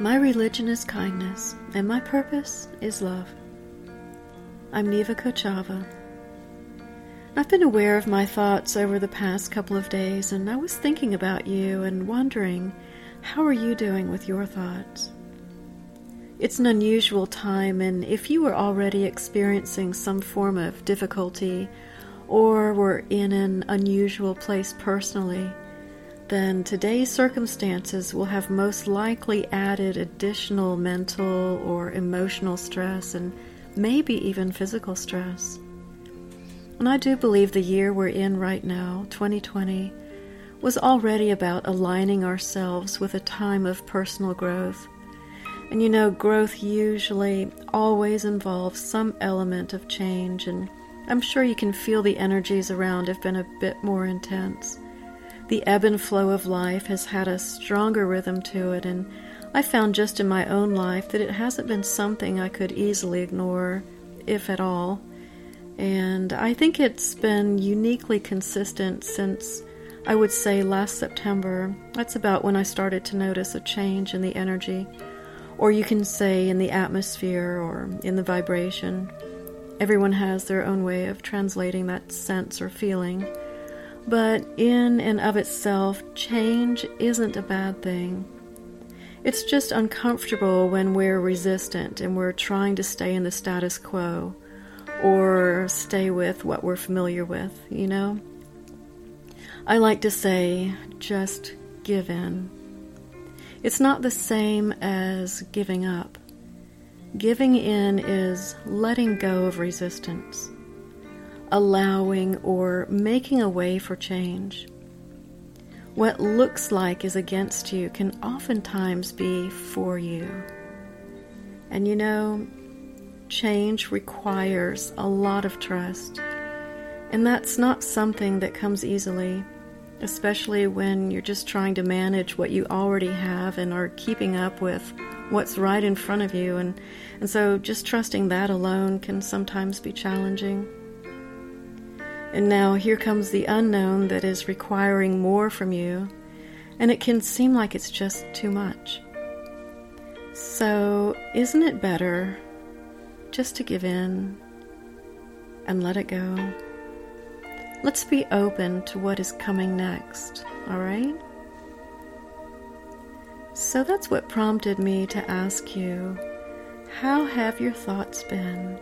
My religion is kindness, and my purpose is love. I'm Neva Kochava. I've been aware of my thoughts over the past couple of days, and I was thinking about you and wondering how are you doing with your thoughts? It's an unusual time, and if you were already experiencing some form of difficulty or were in an unusual place personally, then today's circumstances will have most likely added additional mental or emotional stress and maybe even physical stress. And I do believe the year we're in right now, 2020, was already about aligning ourselves with a time of personal growth. And you know, growth usually always involves some element of change, and I'm sure you can feel the energies around have been a bit more intense. The ebb and flow of life has had a stronger rhythm to it, and I found just in my own life that it hasn't been something I could easily ignore, if at all. And I think it's been uniquely consistent since I would say last September. That's about when I started to notice a change in the energy, or you can say in the atmosphere or in the vibration. Everyone has their own way of translating that sense or feeling. But in and of itself, change isn't a bad thing. It's just uncomfortable when we're resistant and we're trying to stay in the status quo or stay with what we're familiar with, you know? I like to say, just give in. It's not the same as giving up. Giving in is letting go of resistance allowing or making a way for change. What looks like is against you can oftentimes be for you. And you know, change requires a lot of trust. And that's not something that comes easily, especially when you're just trying to manage what you already have and are keeping up with what's right in front of you. And, and so just trusting that alone can sometimes be challenging. And now here comes the unknown that is requiring more from you, and it can seem like it's just too much. So, isn't it better just to give in and let it go? Let's be open to what is coming next, all right? So that's what prompted me to ask you how have your thoughts been?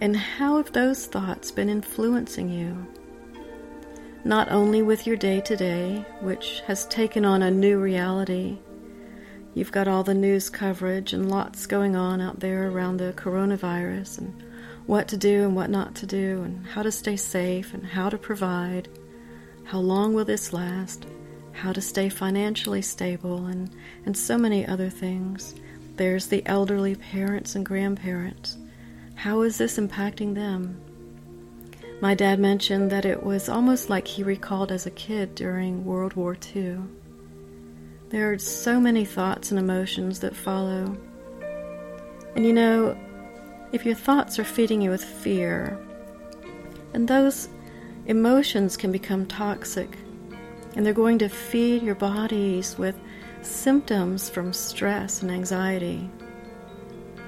And how have those thoughts been influencing you? Not only with your day to day, which has taken on a new reality. You've got all the news coverage and lots going on out there around the coronavirus and what to do and what not to do and how to stay safe and how to provide. How long will this last? How to stay financially stable and, and so many other things. There's the elderly parents and grandparents how is this impacting them? My dad mentioned that it was almost like he recalled as a kid during World War II. There are so many thoughts and emotions that follow. And you know, if your thoughts are feeding you with fear, and those emotions can become toxic, and they're going to feed your bodies with symptoms from stress and anxiety.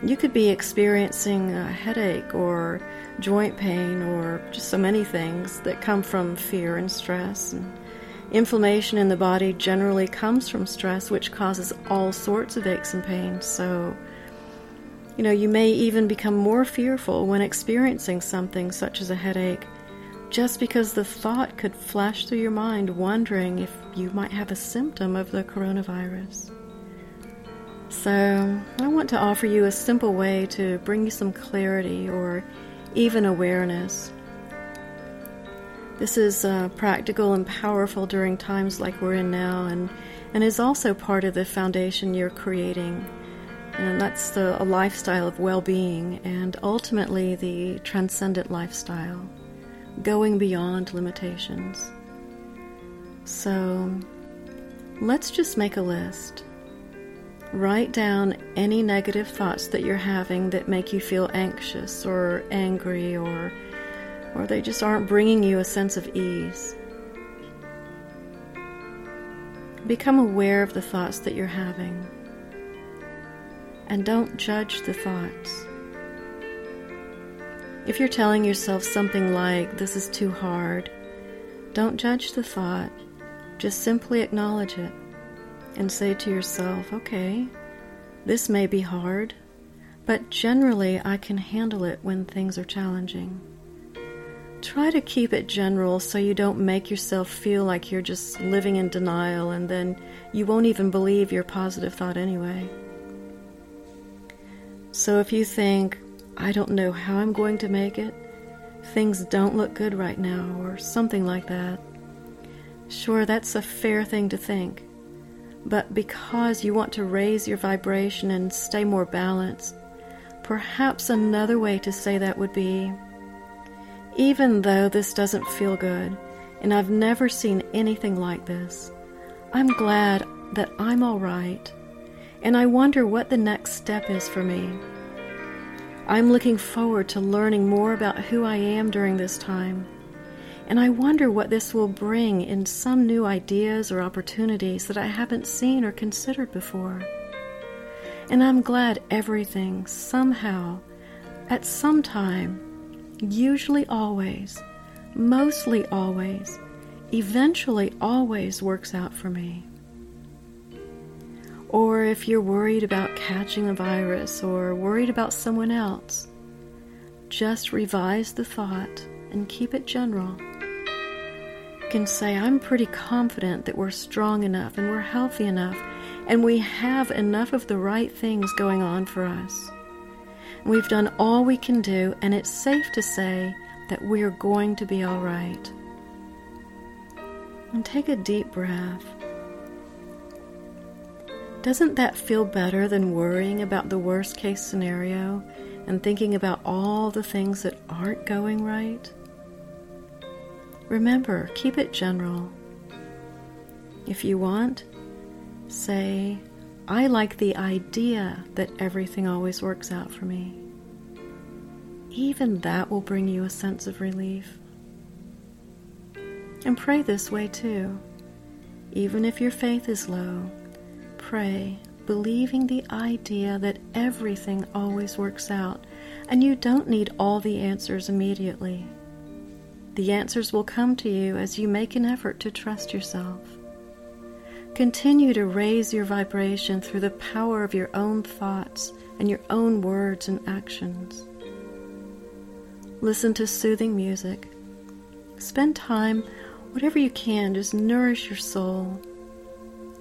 You could be experiencing a headache or joint pain or just so many things that come from fear and stress. And inflammation in the body generally comes from stress, which causes all sorts of aches and pains. So, you know, you may even become more fearful when experiencing something such as a headache just because the thought could flash through your mind wondering if you might have a symptom of the coronavirus. So, I want to offer you a simple way to bring you some clarity or even awareness. This is uh, practical and powerful during times like we're in now, and, and is also part of the foundation you're creating. And that's the, a lifestyle of well being and ultimately the transcendent lifestyle, going beyond limitations. So, let's just make a list. Write down any negative thoughts that you're having that make you feel anxious or angry or or they just aren't bringing you a sense of ease. Become aware of the thoughts that you're having. And don't judge the thoughts. If you're telling yourself something like, this is too hard, don't judge the thought. Just simply acknowledge it and say to yourself, okay, this may be hard, but generally I can handle it when things are challenging. Try to keep it general so you don't make yourself feel like you're just living in denial and then you won't even believe your positive thought anyway. So if you think, I don't know how I'm going to make it, things don't look good right now, or something like that, sure, that's a fair thing to think. But because you want to raise your vibration and stay more balanced, perhaps another way to say that would be even though this doesn't feel good, and I've never seen anything like this, I'm glad that I'm all right, and I wonder what the next step is for me. I'm looking forward to learning more about who I am during this time, and I wonder what this will bring in some new ideas or opportunities that I haven't seen or considered before. And I'm glad everything, somehow, at some time, usually always, mostly always, eventually always works out for me. Or if you're worried about catching a virus or worried about someone else, just revise the thought and keep it general. Can say, I'm pretty confident that we're strong enough and we're healthy enough and we have enough of the right things going on for us. We've done all we can do, and it's safe to say that we're going to be all right. And take a deep breath. Doesn't that feel better than worrying about the worst case scenario and thinking about all the things that aren't going right? Remember, keep it general. If you want, say, I like the idea that everything always works out for me. Even that will bring you a sense of relief. And pray this way too. Even if your faith is low, pray believing the idea that everything always works out and you don't need all the answers immediately. The answers will come to you as you make an effort to trust yourself. Continue to raise your vibration through the power of your own thoughts and your own words and actions. Listen to soothing music. Spend time, whatever you can, just nourish your soul.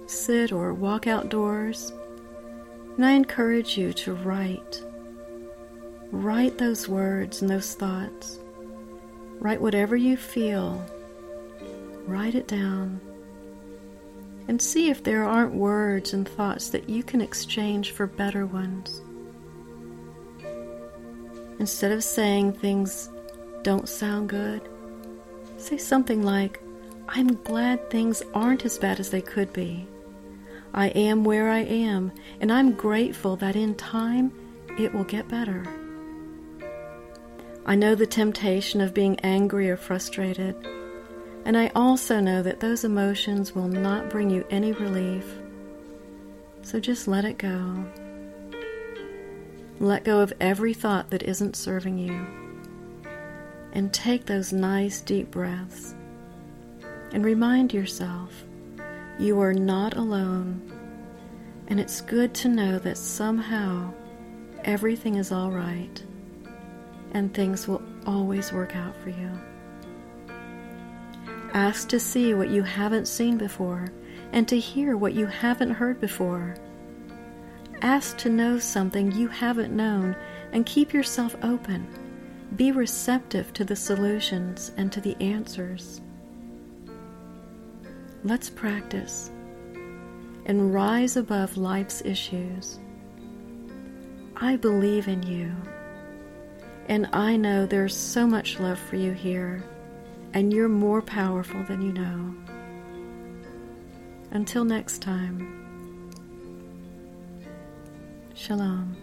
Sit or walk outdoors. And I encourage you to write. Write those words and those thoughts. Write whatever you feel. Write it down and see if there aren't words and thoughts that you can exchange for better ones. Instead of saying things don't sound good, say something like, I'm glad things aren't as bad as they could be. I am where I am, and I'm grateful that in time it will get better. I know the temptation of being angry or frustrated and I also know that those emotions will not bring you any relief. So just let it go. Let go of every thought that isn't serving you. And take those nice deep breaths. And remind yourself you are not alone. And it's good to know that somehow everything is all right and things will always work out for you. Ask to see what you haven't seen before and to hear what you haven't heard before. Ask to know something you haven't known and keep yourself open. Be receptive to the solutions and to the answers. Let's practice and rise above life's issues. I believe in you, and I know there's so much love for you here and you're more powerful than you know. Until next time, Shalom.